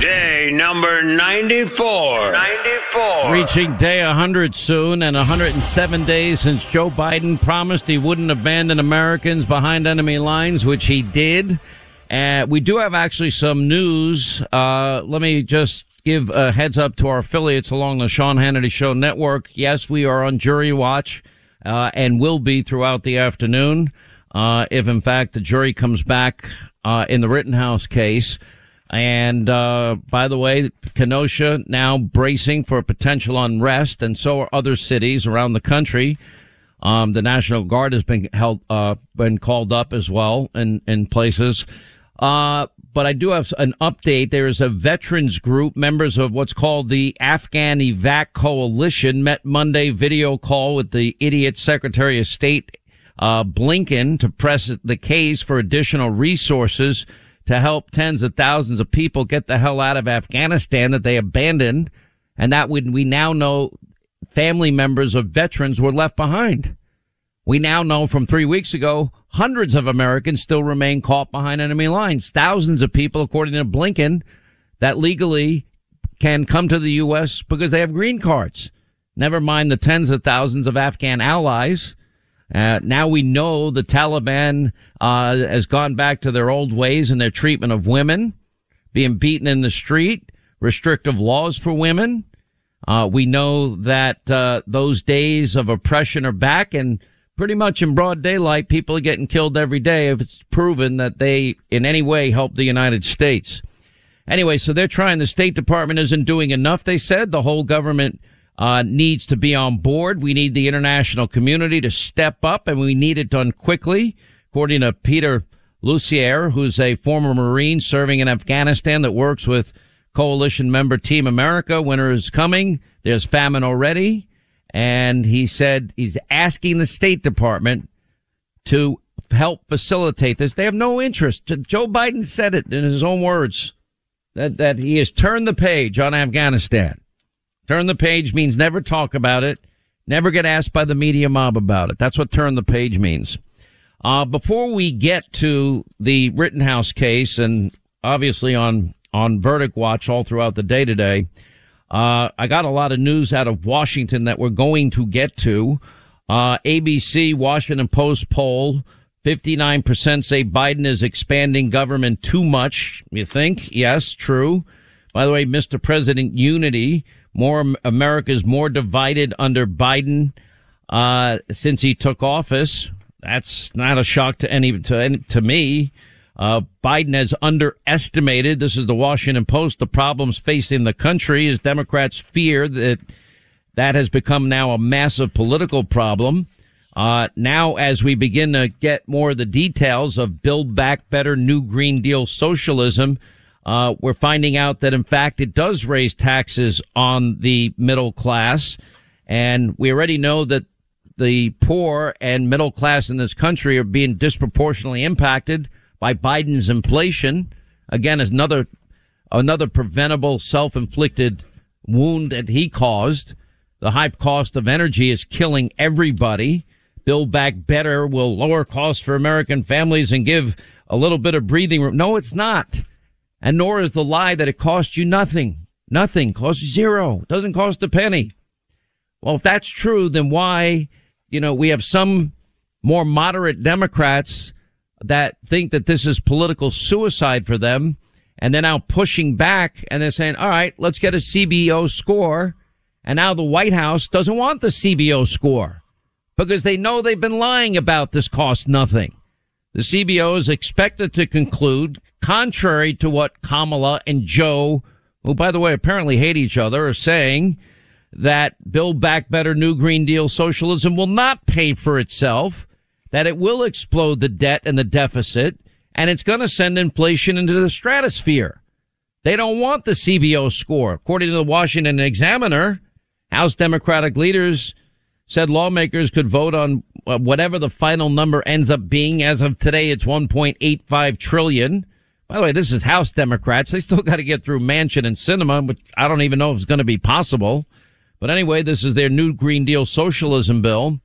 Day number 94. 94. Reaching day 100 soon and 107 days since Joe Biden promised he wouldn't abandon Americans behind enemy lines, which he did. Uh, we do have actually some news. Uh, let me just give a heads up to our affiliates along the Sean Hannity Show network. Yes, we are on jury watch uh, and will be throughout the afternoon. Uh, if in fact the jury comes back uh, in the Rittenhouse case. And uh, by the way, Kenosha now bracing for potential unrest, and so are other cities around the country. Um, the National Guard has been held, uh, been called up as well in in places. Uh, but I do have an update. There is a veterans group, members of what's called the Afghan Evac Coalition, met Monday video call with the idiot Secretary of State uh, Blinken to press the case for additional resources to help tens of thousands of people get the hell out of Afghanistan that they abandoned. And that would, we now know family members of veterans were left behind. We now know from three weeks ago, hundreds of Americans still remain caught behind enemy lines. Thousands of people, according to Blinken, that legally can come to the U.S. because they have green cards. Never mind the tens of thousands of Afghan allies uh, now we know the Taliban uh, has gone back to their old ways in their treatment of women, being beaten in the street, restrictive laws for women. Uh, we know that uh, those days of oppression are back, and pretty much in broad daylight, people are getting killed every day if it's proven that they in any way help the United States. Anyway, so they're trying. The State Department isn't doing enough. They said the whole government uh, needs to be on board. We need the international community to step up and we need it done quickly. According to Peter Lucier, who's a former Marine serving in Afghanistan that works with coalition member Team America. Winter is coming. There's famine already. And he said he's asking the State Department to help facilitate this. They have no interest. Joe Biden said it in his own words that, that he has turned the page on Afghanistan. Turn the page means never talk about it, never get asked by the media mob about it. That's what turn the page means. Uh, before we get to the Rittenhouse case and obviously on, on verdict watch all throughout the day today, uh, I got a lot of news out of Washington that we're going to get to. Uh, ABC Washington Post poll, 59% say Biden is expanding government too much. You think? Yes, true. By the way, Mr. President Unity, more America's more divided under Biden uh, since he took office. That's not a shock to any to any, to me. Uh, Biden has underestimated, this is the Washington Post, the problems facing the country as Democrats fear that that has become now a massive political problem. Uh, now, as we begin to get more of the details of Build Back Better New Green Deal socialism, uh, we're finding out that in fact it does raise taxes on the middle class. And we already know that the poor and middle class in this country are being disproportionately impacted by Biden's inflation. Again, as another, another preventable self-inflicted wound that he caused. The high cost of energy is killing everybody. Build Back Better will lower costs for American families and give a little bit of breathing room. No, it's not. And nor is the lie that it costs you nothing. Nothing. Costs zero. Doesn't cost a penny. Well, if that's true, then why, you know, we have some more moderate Democrats that think that this is political suicide for them. And they're now pushing back and they're saying, all right, let's get a CBO score. And now the White House doesn't want the CBO score because they know they've been lying about this cost nothing. The CBO is expected to conclude, contrary to what Kamala and Joe, who by the way apparently hate each other, are saying, that Build Back Better New Green Deal socialism will not pay for itself, that it will explode the debt and the deficit, and it's going to send inflation into the stratosphere. They don't want the CBO score. According to the Washington Examiner, House Democratic leaders said lawmakers could vote on uh, whatever the final number ends up being. As of today, it's 1.85 trillion. By the way, this is House Democrats. They still got to get through Manchin and Sinema, which I don't even know if it's going to be possible. But anyway, this is their new Green Deal socialism bill.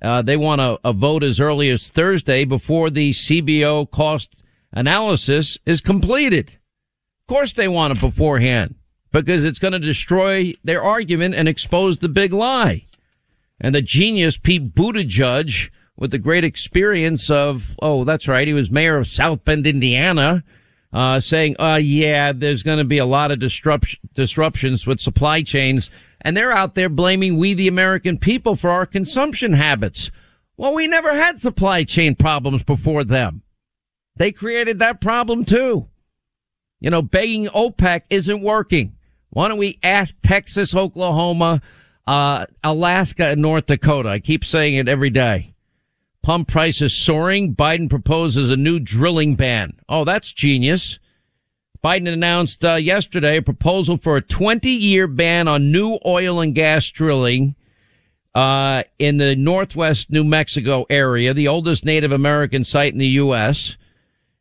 Uh, they want a, a vote as early as Thursday before the CBO cost analysis is completed. Of course they want it beforehand because it's going to destroy their argument and expose the big lie. And the genius Pete Buttigieg with the great experience of, oh, that's right. He was mayor of South Bend, Indiana, uh, saying, uh, yeah, there's going to be a lot of disrupt- disruptions with supply chains and they're out there blaming we, the American people, for our consumption habits. Well, we never had supply chain problems before them. They created that problem too. You know, begging OPEC isn't working. Why don't we ask Texas, Oklahoma, uh, Alaska, and North Dakota? I keep saying it every day. Pump prices soaring. Biden proposes a new drilling ban. Oh, that's genius. Biden announced uh, yesterday a proposal for a 20 year ban on new oil and gas drilling uh, in the northwest New Mexico area, the oldest Native American site in the U.S.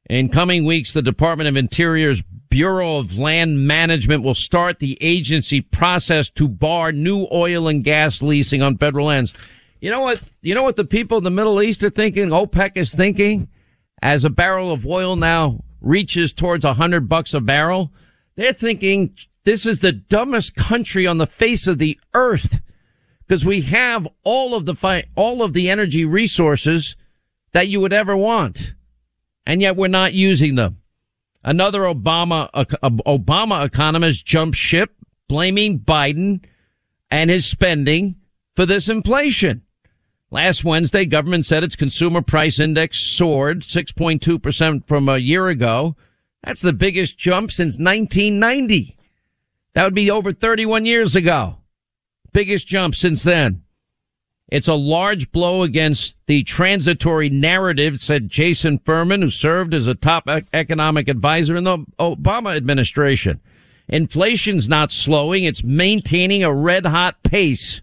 In coming weeks, the Department of Interior's Bureau of Land Management will start the agency process to bar new oil and gas leasing on federal lands. You know what? You know what the people in the Middle East are thinking? OPEC is thinking as a barrel of oil now reaches towards a hundred bucks a barrel, they're thinking this is the dumbest country on the face of the earth because we have all of the fi- all of the energy resources that you would ever want, and yet we're not using them. Another Obama uh, Obama economist jumped ship, blaming Biden and his spending for this inflation. Last Wednesday, government said its consumer price index soared 6.2% from a year ago. That's the biggest jump since 1990. That would be over 31 years ago. Biggest jump since then. It's a large blow against the transitory narrative, said Jason Furman, who served as a top economic advisor in the Obama administration. Inflation's not slowing. It's maintaining a red hot pace.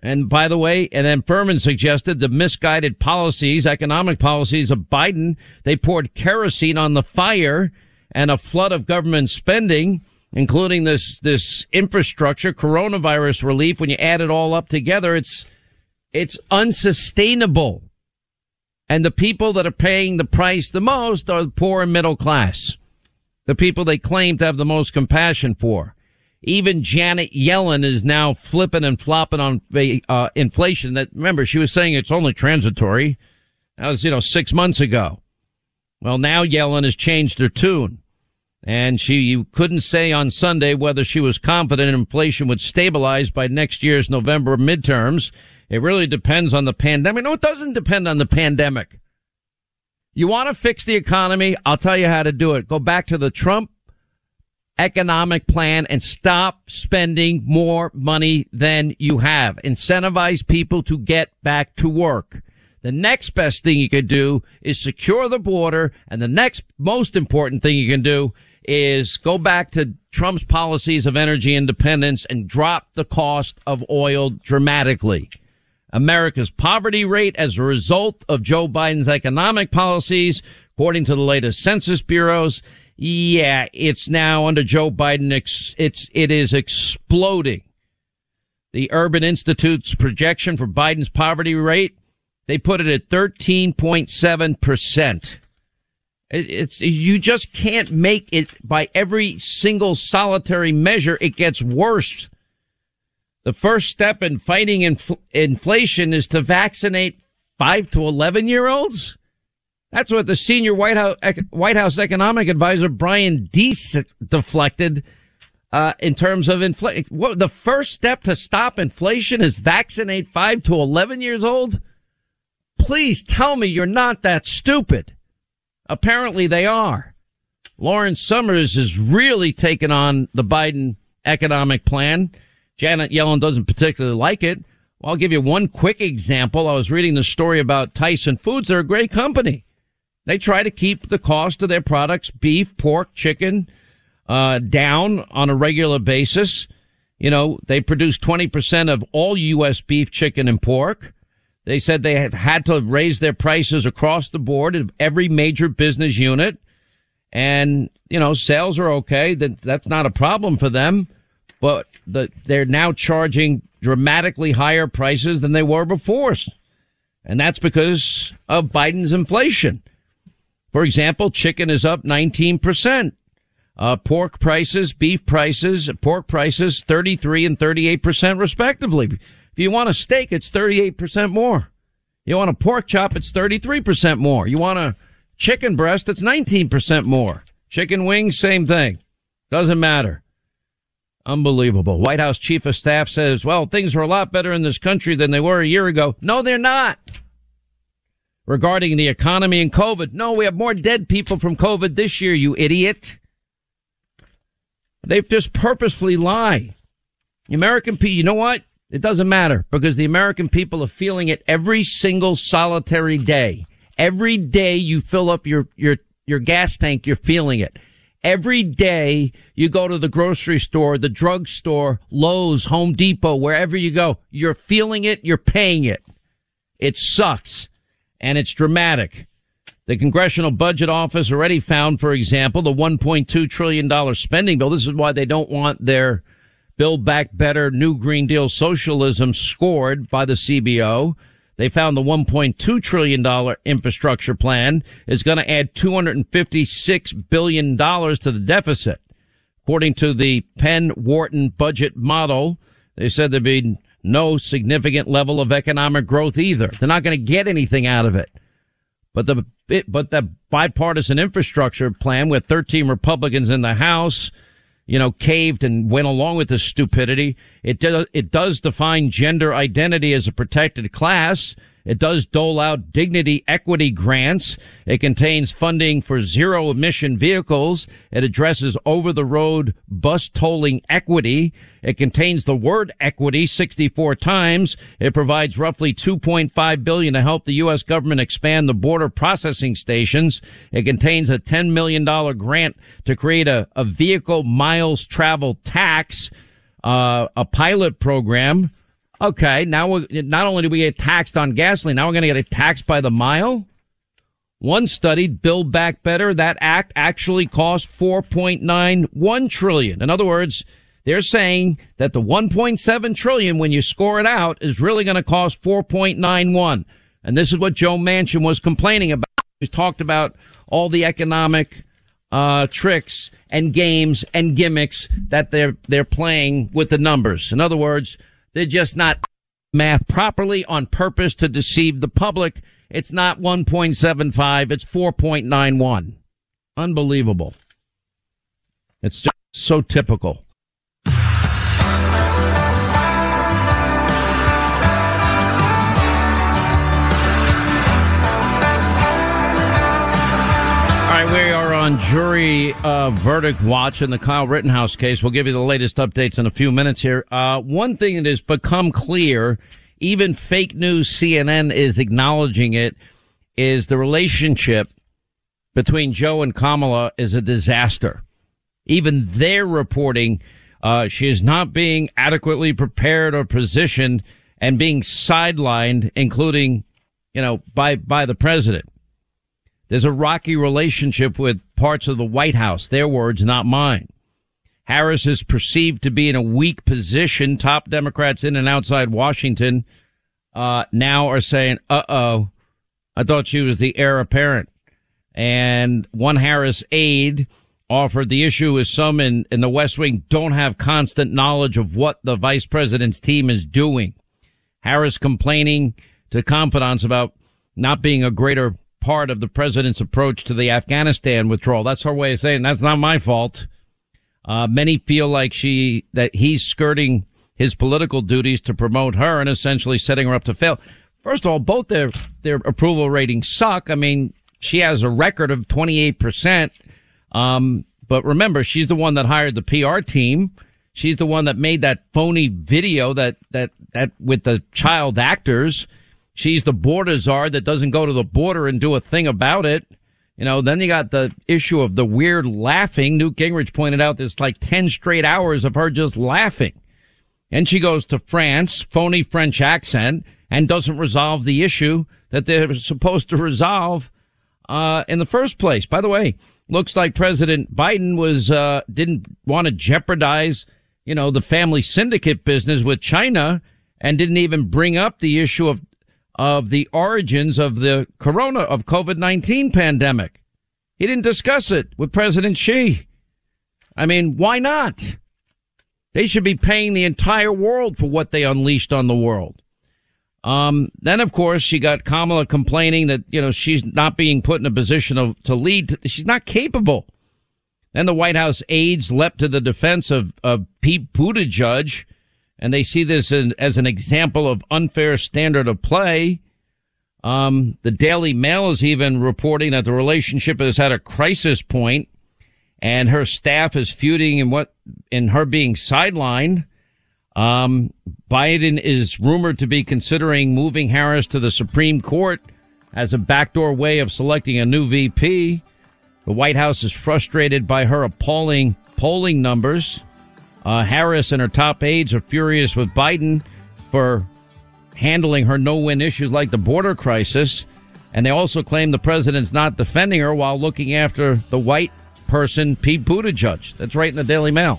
And by the way, and then Furman suggested the misguided policies, economic policies of Biden, they poured kerosene on the fire and a flood of government spending, including this, this infrastructure, coronavirus relief. When you add it all up together, it's, it's unsustainable. And the people that are paying the price the most are the poor and middle class. The people they claim to have the most compassion for. Even Janet Yellen is now flipping and flopping on uh, inflation. That remember she was saying it's only transitory. That was you know six months ago. Well, now Yellen has changed her tune, and she you couldn't say on Sunday whether she was confident inflation would stabilize by next year's November midterms. It really depends on the pandemic. No, it doesn't depend on the pandemic. You want to fix the economy? I'll tell you how to do it. Go back to the Trump economic plan and stop spending more money than you have. Incentivize people to get back to work. The next best thing you can do is secure the border. And the next most important thing you can do is go back to Trump's policies of energy independence and drop the cost of oil dramatically. America's poverty rate as a result of Joe Biden's economic policies, according to the latest census bureaus, yeah, it's now under Joe Biden. It's, it is exploding. The Urban Institute's projection for Biden's poverty rate, they put it at 13.7%. It's, you just can't make it by every single solitary measure. It gets worse. The first step in fighting infl- inflation is to vaccinate five to 11 year olds. That's what the senior White House, White House economic advisor Brian Deese deflected uh, in terms of inflation. The first step to stop inflation is vaccinate five to eleven years old. Please tell me you're not that stupid. Apparently they are. Lawrence Summers is really taking on the Biden economic plan. Janet Yellen doesn't particularly like it. I'll give you one quick example. I was reading the story about Tyson Foods. They're a great company. They try to keep the cost of their products, beef, pork, chicken, uh, down on a regular basis. You know, they produce 20% of all U.S. beef, chicken, and pork. They said they have had to raise their prices across the board of every major business unit. And, you know, sales are okay. That, that's not a problem for them. But the, they're now charging dramatically higher prices than they were before. And that's because of Biden's inflation. For example, chicken is up 19%. Uh, pork prices, beef prices, pork prices, 33 and 38% respectively. If you want a steak, it's 38% more. You want a pork chop, it's 33% more. You want a chicken breast, it's 19% more. Chicken wings, same thing. Doesn't matter. Unbelievable. White House chief of staff says, well, things are a lot better in this country than they were a year ago. No, they're not regarding the economy and COVID. No, we have more dead people from COVID this year, you idiot. They've just purposefully lie. The American people, you know what? It doesn't matter because the American people are feeling it every single solitary day. Every day you fill up your, your, your gas tank, you're feeling it. Every day you go to the grocery store, the drugstore, Lowe's, Home Depot, wherever you go, you're feeling it, you're paying it. It sucks and it's dramatic. The Congressional Budget Office already found, for example, the $1.2 trillion spending bill. This is why they don't want their Build Back Better New Green Deal socialism scored by the CBO. They found the $1.2 trillion infrastructure plan is going to add $256 billion to the deficit. According to the Penn Wharton budget model, they said there'd be no significant level of economic growth either. They're not going to get anything out of it. But the but the bipartisan infrastructure plan with 13 Republicans in the House, you know, caved and went along with this stupidity. It does it does define gender identity as a protected class it does dole out dignity equity grants. It contains funding for zero emission vehicles. It addresses over the road bus tolling equity. It contains the word equity 64 times. It provides roughly 2.5 billion to help the U.S. government expand the border processing stations. It contains a $10 million grant to create a, a vehicle miles travel tax, uh, a pilot program Okay, now we not only do we get taxed on gasoline, now we're going to get taxed by the mile. One study, Build Back Better, that act actually cost 4.91 trillion. In other words, they're saying that the 1.7 trillion, when you score it out, is really going to cost 4.91. And this is what Joe Manchin was complaining about. He talked about all the economic uh, tricks and games and gimmicks that they're they're playing with the numbers. In other words, they're just not math properly on purpose to deceive the public. It's not 1.75. It's 4.91. Unbelievable. It's just so typical. right, we are on jury uh, verdict watch in the Kyle Rittenhouse case. We'll give you the latest updates in a few minutes here. Uh, one thing that has become clear, even fake news CNN is acknowledging it, is the relationship between Joe and Kamala is a disaster. Even they're reporting uh, she is not being adequately prepared or positioned and being sidelined, including, you know, by by the president. There's a rocky relationship with parts of the White House. Their words, not mine. Harris is perceived to be in a weak position. Top Democrats in and outside Washington uh, now are saying, "Uh oh, I thought she was the heir apparent." And one Harris aide offered the issue is some in, in the West Wing don't have constant knowledge of what the vice president's team is doing. Harris complaining to confidants about not being a greater part of the president's approach to the Afghanistan withdrawal. That's her way of saying that's not my fault. Uh, many feel like she that he's skirting his political duties to promote her and essentially setting her up to fail. First of all, both their their approval ratings suck. I mean, she has a record of twenty eight percent. Um, but remember, she's the one that hired the PR team. She's the one that made that phony video that that that with the child actors. She's the border czar that doesn't go to the border and do a thing about it. You know, then you got the issue of the weird laughing. Newt Gingrich pointed out there's like 10 straight hours of her just laughing. And she goes to France, phony French accent, and doesn't resolve the issue that they're supposed to resolve, uh, in the first place. By the way, looks like President Biden was, uh, didn't want to jeopardize, you know, the family syndicate business with China and didn't even bring up the issue of of the origins of the corona of COVID-19 pandemic. He didn't discuss it with President Xi. I mean, why not? They should be paying the entire world for what they unleashed on the world. Um, then of course she got Kamala complaining that, you know, she's not being put in a position of, to lead. She's not capable. Then the White House aides leapt to the defense of, of Pete Buttigieg and they see this as an example of unfair standard of play. Um, the Daily Mail is even reporting that the relationship has had a crisis point and her staff is feuding in what, in her being sidelined. Um, Biden is rumored to be considering moving Harris to the Supreme Court as a backdoor way of selecting a new VP. The White House is frustrated by her appalling polling numbers. Uh, Harris and her top aides are furious with Biden for handling her no-win issues like the border crisis. And they also claim the president's not defending her while looking after the white person, Pete Buttigieg. That's right in the Daily Mail.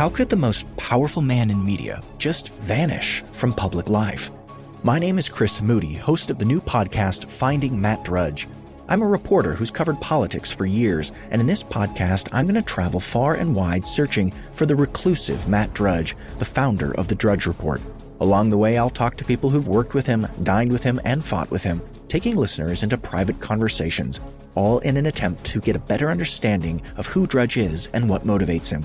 How could the most powerful man in media just vanish from public life? My name is Chris Moody, host of the new podcast Finding Matt Drudge. I'm a reporter who's covered politics for years, and in this podcast, I'm going to travel far and wide searching for the reclusive Matt Drudge, the founder of the Drudge Report. Along the way, I'll talk to people who've worked with him, dined with him, and fought with him. taking listeners into private conversations, all in an attempt to get a better understanding of who Drudge is and what motivates him.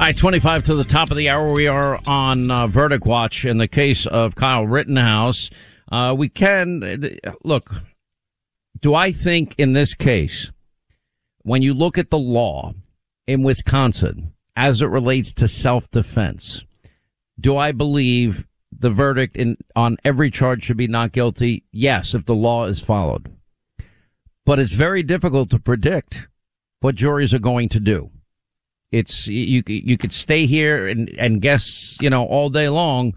All right, 25 to the top of the hour. We are on uh, Verdict Watch in the case of Kyle Rittenhouse. Uh, we can look. Do I think in this case, when you look at the law in Wisconsin as it relates to self defense, do I believe the verdict in on every charge should be not guilty? Yes, if the law is followed. But it's very difficult to predict what juries are going to do. It's you you could stay here and and guess you know all day long,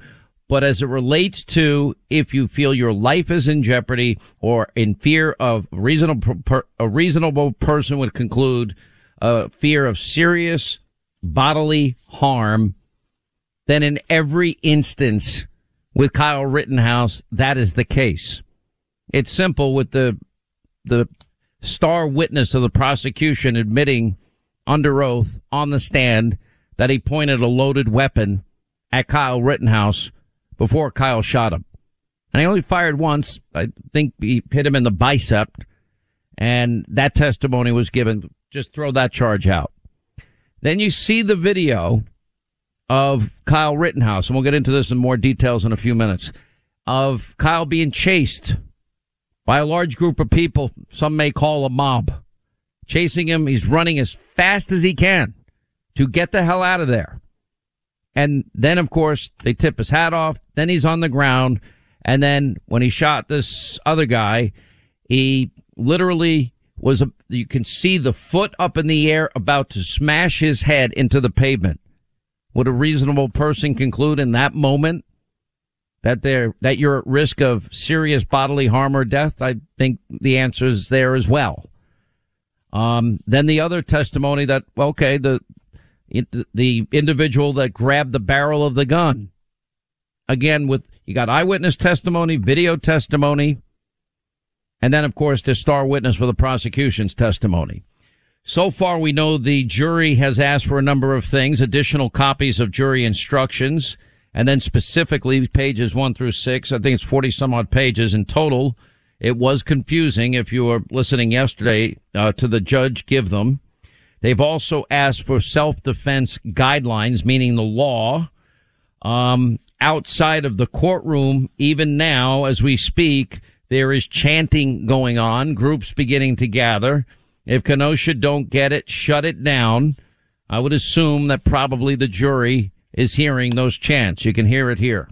but as it relates to if you feel your life is in jeopardy or in fear of reasonable a reasonable person would conclude a fear of serious bodily harm, then in every instance with Kyle Rittenhouse that is the case. It's simple with the the star witness of the prosecution admitting under oath on the stand that he pointed a loaded weapon at Kyle Rittenhouse before Kyle shot him. And he only fired once. I think he hit him in the bicep. And that testimony was given. Just throw that charge out. Then you see the video of Kyle Rittenhouse, and we'll get into this in more details in a few minutes, of Kyle being chased by a large group of people, some may call a mob chasing him. He's running as fast as he can to get the hell out of there. And then, of course, they tip his hat off. Then he's on the ground. And then when he shot this other guy, he literally was, a, you can see the foot up in the air about to smash his head into the pavement. Would a reasonable person conclude in that moment that they're, that you're at risk of serious bodily harm or death? I think the answer is there as well. Um, then the other testimony that, okay, the, the individual that grabbed the barrel of the gun. Again, with, you got eyewitness testimony, video testimony, and then, of course, the star witness for the prosecution's testimony. So far, we know the jury has asked for a number of things, additional copies of jury instructions, and then specifically pages one through six. I think it's 40 some odd pages in total it was confusing if you were listening yesterday uh, to the judge give them. They've also asked for self-defense guidelines, meaning the law, um, outside of the courtroom. Even now, as we speak, there is chanting going on, groups beginning to gather. If Kenosha don't get it, shut it down. I would assume that probably the jury is hearing those chants. You can hear it here.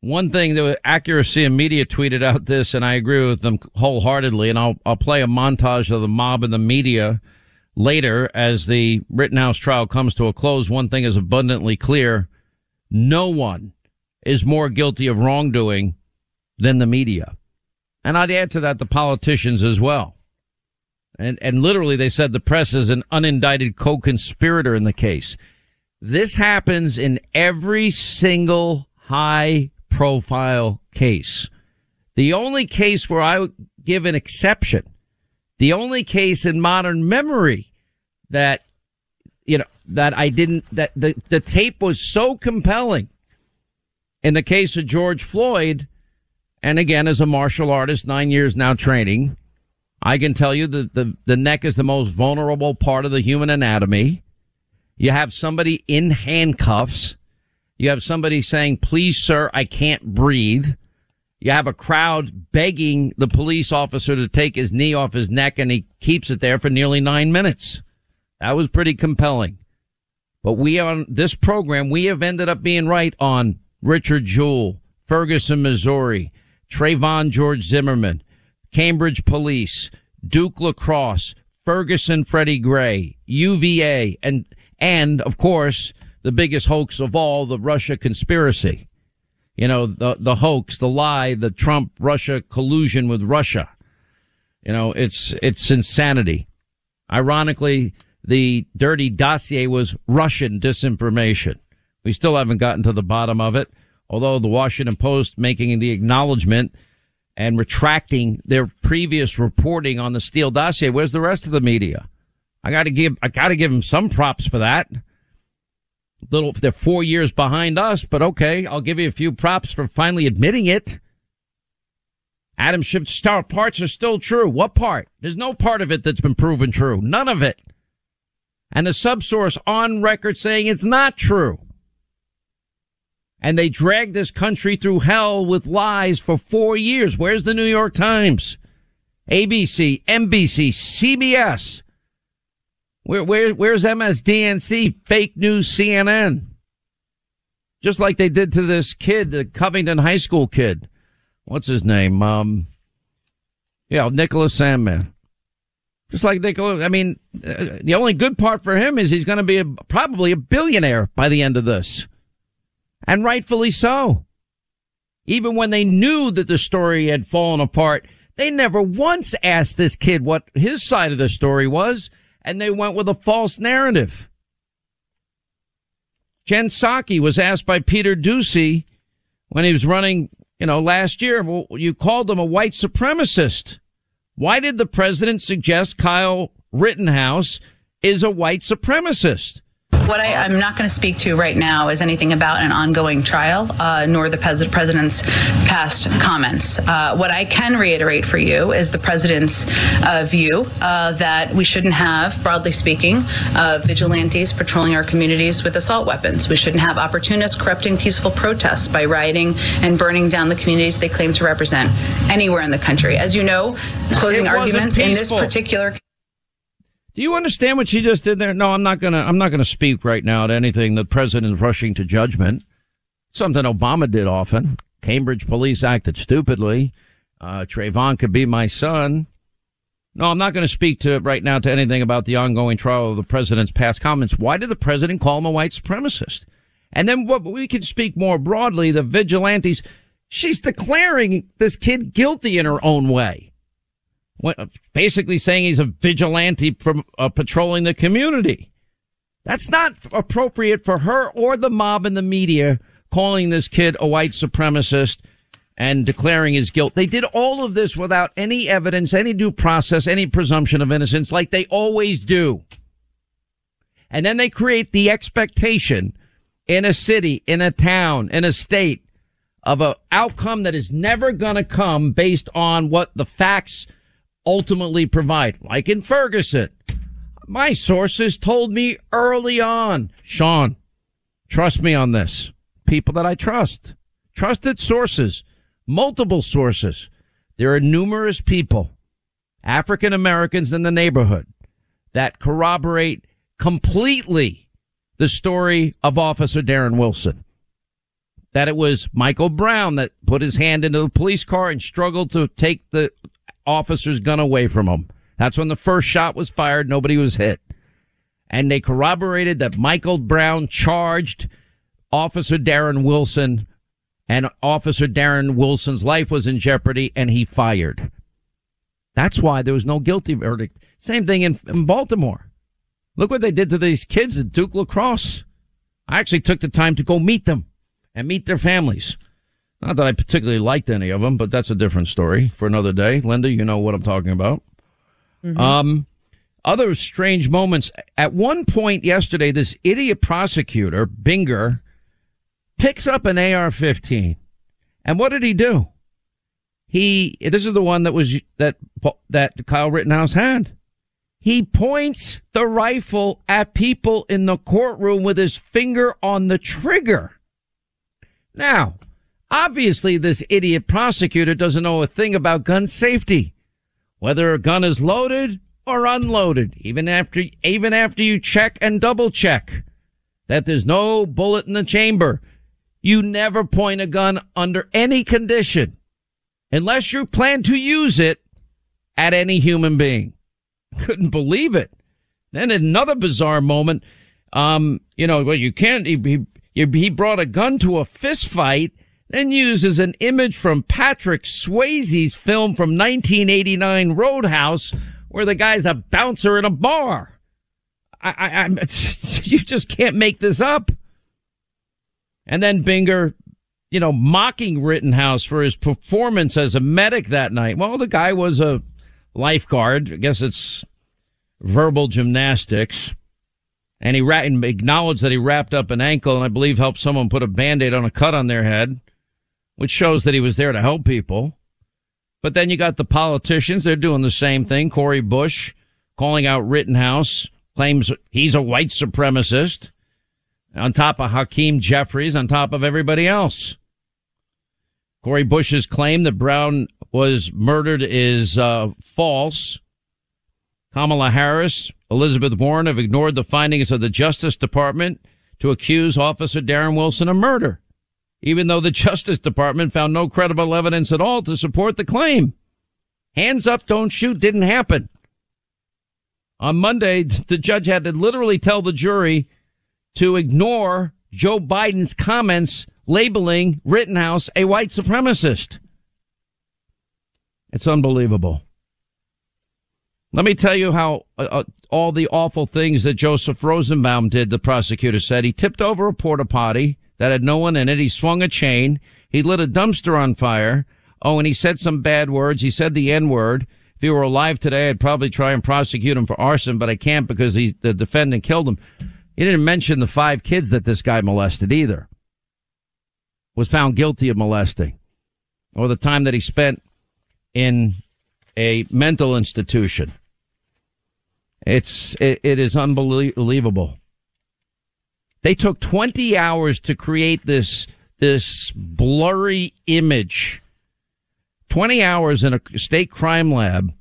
One thing the Accuracy in Media tweeted out this, and I agree with them wholeheartedly. And I'll I'll play a montage of the mob and the media later as the Rittenhouse trial comes to a close. One thing is abundantly clear: no one is more guilty of wrongdoing than the media, and I'd add to that the politicians as well. And and literally, they said the press is an unindicted co-conspirator in the case. This happens in every single high profile case. The only case where I would give an exception, the only case in modern memory that, you know, that I didn't, that the, the tape was so compelling in the case of George Floyd. And again, as a martial artist, nine years now training, I can tell you that the, the neck is the most vulnerable part of the human anatomy. You have somebody in handcuffs. You have somebody saying, please, sir, I can't breathe. You have a crowd begging the police officer to take his knee off his neck and he keeps it there for nearly nine minutes. That was pretty compelling. But we on this program, we have ended up being right on Richard Jewell, Ferguson, Missouri, Trayvon George Zimmerman, Cambridge Police, Duke Lacrosse, Ferguson, Freddie Gray, UVA, and, and of course, the biggest hoax of all, the Russia conspiracy. You know, the, the hoax, the lie, the Trump Russia collusion with Russia. You know, it's, it's insanity. Ironically, the dirty dossier was Russian disinformation. We still haven't gotten to the bottom of it, although the Washington Post making the acknowledgement and retracting their previous reporting on the Steele dossier. Where's the rest of the media? I got to give, I got to give them some props for that. Little, they're four years behind us, but okay, I'll give you a few props for finally admitting it. Adam Schiff's star parts are still true. What part? There's no part of it that's been proven true. None of it. And the subsource on record saying it's not true. And they dragged this country through hell with lies for four years. Where's the New York Times? ABC, NBC, CBS. Where, where, where's MSDNC? Fake news CNN. Just like they did to this kid, the Covington High School kid. What's his name? Um, yeah, Nicholas Sandmann. Just like Nicholas, I mean, uh, the only good part for him is he's going to be a, probably a billionaire by the end of this. And rightfully so. Even when they knew that the story had fallen apart, they never once asked this kid what his side of the story was, and they went with a false narrative. Jen Psaki was asked by Peter Doocy when he was running, you know, last year, well, you called him a white supremacist. Why did the president suggest Kyle Rittenhouse is a white supremacist? What I, am not going to speak to right now is anything about an ongoing trial, uh, nor the pres- president's past comments. Uh, what I can reiterate for you is the president's uh, view uh, that we shouldn't have, broadly speaking, uh, vigilantes patrolling our communities with assault weapons. We shouldn't have opportunists corrupting peaceful protests by rioting and burning down the communities they claim to represent anywhere in the country. As you know, closing arguments in this particular do you understand what she just did there? No, I'm not gonna, I'm not gonna speak right now to anything the president is rushing to judgment. Something Obama did often. Cambridge police acted stupidly. Uh, Trayvon could be my son. No, I'm not going to speak to right now to anything about the ongoing trial of the president's past comments. Why did the president call him a white supremacist? And then what we can speak more broadly, the vigilantes. She's declaring this kid guilty in her own way basically saying he's a vigilante from uh, patrolling the community. That's not appropriate for her or the mob and the media calling this kid a white supremacist and declaring his guilt. They did all of this without any evidence, any due process, any presumption of innocence like they always do. And then they create the expectation in a city, in a town, in a state of an outcome that is never going to come based on what the facts ultimately provide, like in Ferguson. My sources told me early on, Sean, trust me on this. People that I trust, trusted sources, multiple sources. There are numerous people, African Americans in the neighborhood that corroborate completely the story of Officer Darren Wilson. That it was Michael Brown that put his hand into the police car and struggled to take the officer's gun away from him. That's when the first shot was fired. Nobody was hit. And they corroborated that Michael Brown charged Officer Darren Wilson and Officer Darren Wilson's life was in jeopardy and he fired. That's why there was no guilty verdict. Same thing in, in Baltimore. Look what they did to these kids at Duke lacrosse. I actually took the time to go meet them and meet their families. Not that I particularly liked any of them, but that's a different story for another day. Linda, you know what I'm talking about. Mm-hmm. Um, other strange moments. At one point yesterday, this idiot prosecutor, Binger, picks up an AR-15. And what did he do? He, this is the one that was, that, that Kyle Rittenhouse had. He points the rifle at people in the courtroom with his finger on the trigger. Now, Obviously, this idiot prosecutor doesn't know a thing about gun safety. Whether a gun is loaded or unloaded, even after, even after you check and double check that there's no bullet in the chamber, you never point a gun under any condition unless you plan to use it at any human being. Couldn't believe it. Then another bizarre moment. Um, you know, well, you can't. He, he, he brought a gun to a fist fight, then uses an image from Patrick Swayze's film from 1989 Roadhouse, where the guy's a bouncer in a bar. I, I, I you just can't make this up. And then Binger, you know, mocking Rittenhouse for his performance as a medic that night. Well, the guy was a lifeguard. I guess it's verbal gymnastics. And he ra- acknowledged that he wrapped up an ankle and I believe helped someone put a band-aid on a cut on their head, which shows that he was there to help people. But then you got the politicians. They're doing the same thing. Cori Bush calling out Rittenhouse, claims he's a white supremacist on top of Hakeem Jeffries, on top of everybody else. Cori Bush's claim that Brown was murdered is uh, false. Kamala Harris, Elizabeth Warren have ignored the findings of the Justice Department to accuse Officer Darren Wilson of murder, even though the Justice Department found no credible evidence at all to support the claim. Hands up, don't shoot didn't happen. On Monday, the judge had to literally tell the jury to ignore Joe Biden's comments labeling Rittenhouse a white supremacist. It's unbelievable. Let me tell you how uh, uh, all the awful things that Joseph Rosenbaum did, the prosecutor said. He tipped over a porta potty that had no one in it. He swung a chain. He lit a dumpster on fire. Oh, and he said some bad words. He said the N word. If he were alive today, I'd probably try and prosecute him for arson, but I can't because he's, the defendant killed him. He didn't mention the five kids that this guy molested either. Was found guilty of molesting. Or the time that he spent in a mental institution. It's it, it is unbelievable. They took 20 hours to create this this blurry image. 20 hours in a state crime lab,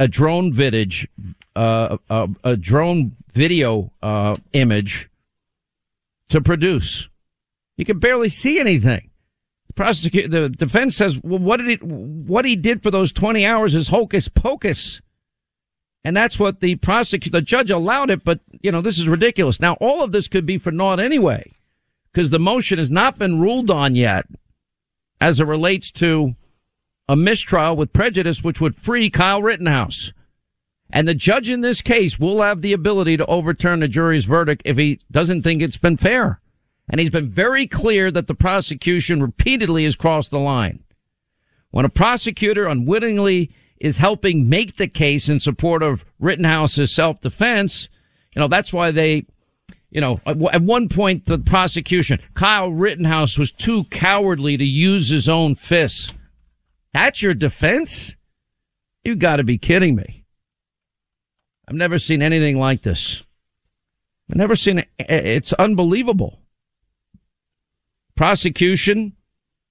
a drone vidage, uh, a, a, drone video uh, image to produce. You can barely see anything prosecute the defense says, well, what did he, what he did for those 20 hours is hocus pocus. And that's what the prosecutor, the judge allowed it, but you know, this is ridiculous. Now, all of this could be for naught anyway, because the motion has not been ruled on yet as it relates to a mistrial with prejudice, which would free Kyle Rittenhouse. And the judge in this case will have the ability to overturn the jury's verdict if he doesn't think it's been fair. And he's been very clear that the prosecution repeatedly has crossed the line. When a prosecutor unwittingly is helping make the case in support of Rittenhouse's self-defense, you know, that's why they, you know, at one point the prosecution, Kyle Rittenhouse was too cowardly to use his own fists. That's your defense? You gotta be kidding me. I've never seen anything like this. I've never seen it. It's unbelievable. Prosecution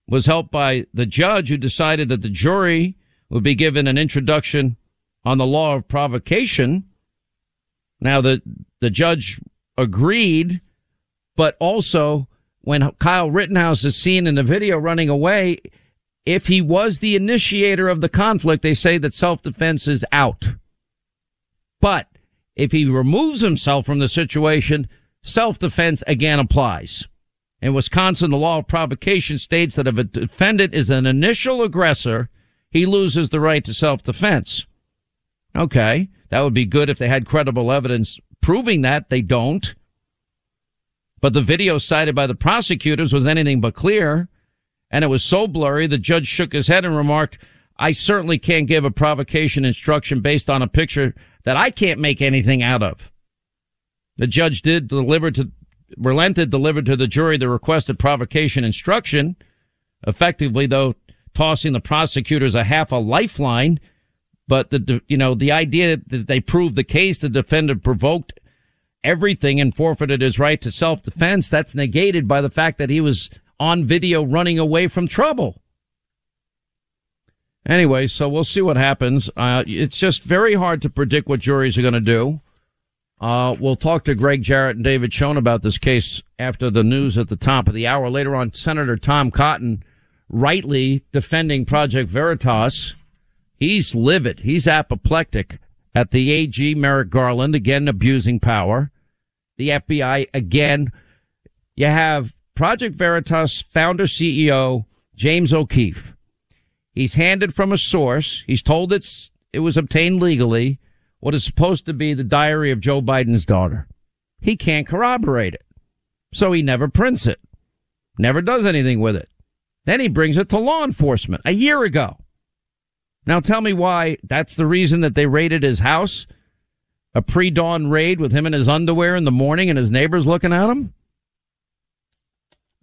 was helped by the judge who decided that the jury would be given an introduction on the law of provocation. Now the the judge agreed, but also when Kyle Rittenhouse is seen in the video running away, if he was the initiator of the conflict, they say that self-defense is out. But if he removes himself from the situation, self-defense again applies. In Wisconsin, the law of provocation states that if a defendant is an initial aggressor, he loses the right to self-defense. Okay. That would be good if they had credible evidence proving that. They don't. But the video cited by the prosecutors was anything but clear. And it was so blurry, the judge shook his head and remarked, I certainly can't give a provocation instruction based on a picture that I can't make anything out of. The judge did deliver to relented, delivered to the jury the requested provocation instruction, effectively, though, tossing the prosecutors a half a lifeline. But the, you know, the idea that they proved the case, the defendant provoked everything and forfeited his right to self-defense, that's negated by the fact that he was on video running away from trouble. Anyway, so we'll see what happens. Uh, it's just very hard to predict what juries are going to do. Uh, we'll talk to Gregg Jarrett and David Schoen about this case after the news at the top of the hour. Later on, Senator Tom Cotton rightly defending Project Veritas. He's livid. He's apoplectic at the AG Merrick Garland, again abusing power. The FBI, again. You have Project Veritas founder CEO James O'Keefe. He's handed from a source. He's told it's it was obtained legally. What is supposed to be the diary of Joe Biden's daughter. He can't corroborate it, so he never prints it. Never does anything with it. Then he brings it to law enforcement a year ago. Now tell me why that's the reason that they raided his house? A pre-dawn raid with him in his underwear in the morning and his neighbors looking at him?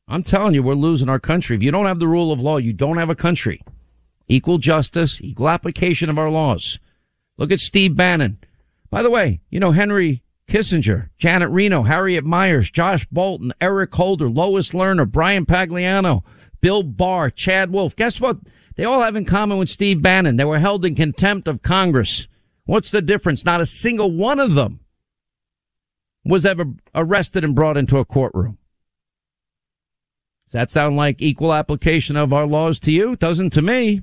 I'm telling you, we're losing our country. If you don't have the rule of law, you don't have a country. Equal justice, equal application of our laws. Look at Steve Bannon. By the way, you know, Henry Kissinger, Janet Reno, Harriet Miers, Josh Bolten, Eric Holder, Lois Lerner, Bryan Pagliano, Bill Barr, Chad Wolf. Guess what? They all have in common with Steve Bannon. They were held in contempt of Congress. What's the difference? Not a single one of them was ever arrested and brought into a courtroom. Does that sound like equal application of our laws to you? Doesn't to me.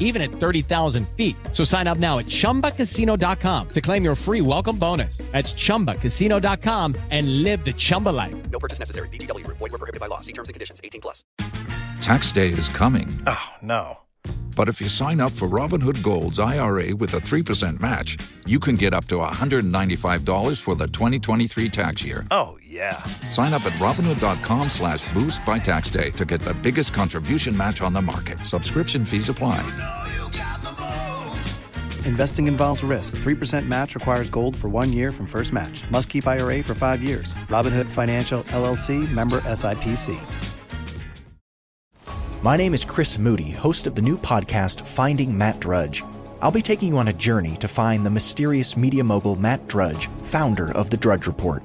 even at 30,000 feet. So sign up now at chumbacasino.com to claim your free welcome bonus. That's chumbacasino.com and live the Chumba life. No purchase necessary. VGW, void, were prohibited by law. See terms and conditions 18 plus. Tax day is coming. Oh, no. But if you sign up for Robinhood Gold's IRA with a 3% match, you can get up to $195 for the 2023 tax year. Oh, yeah. Sign up at Robinhood.com slash boost by tax day to get the biggest contribution match on the market. Subscription fees apply. Investing involves risk. 3% match requires gold for one year from first match. Must keep IRA for five years. Robinhood Financial LLC member SIPC. My name is Chris Moody, host of the new podcast Finding Matt Drudge. I'll be taking you on a journey to find the mysterious media mogul Matt Drudge, founder of The Drudge Report.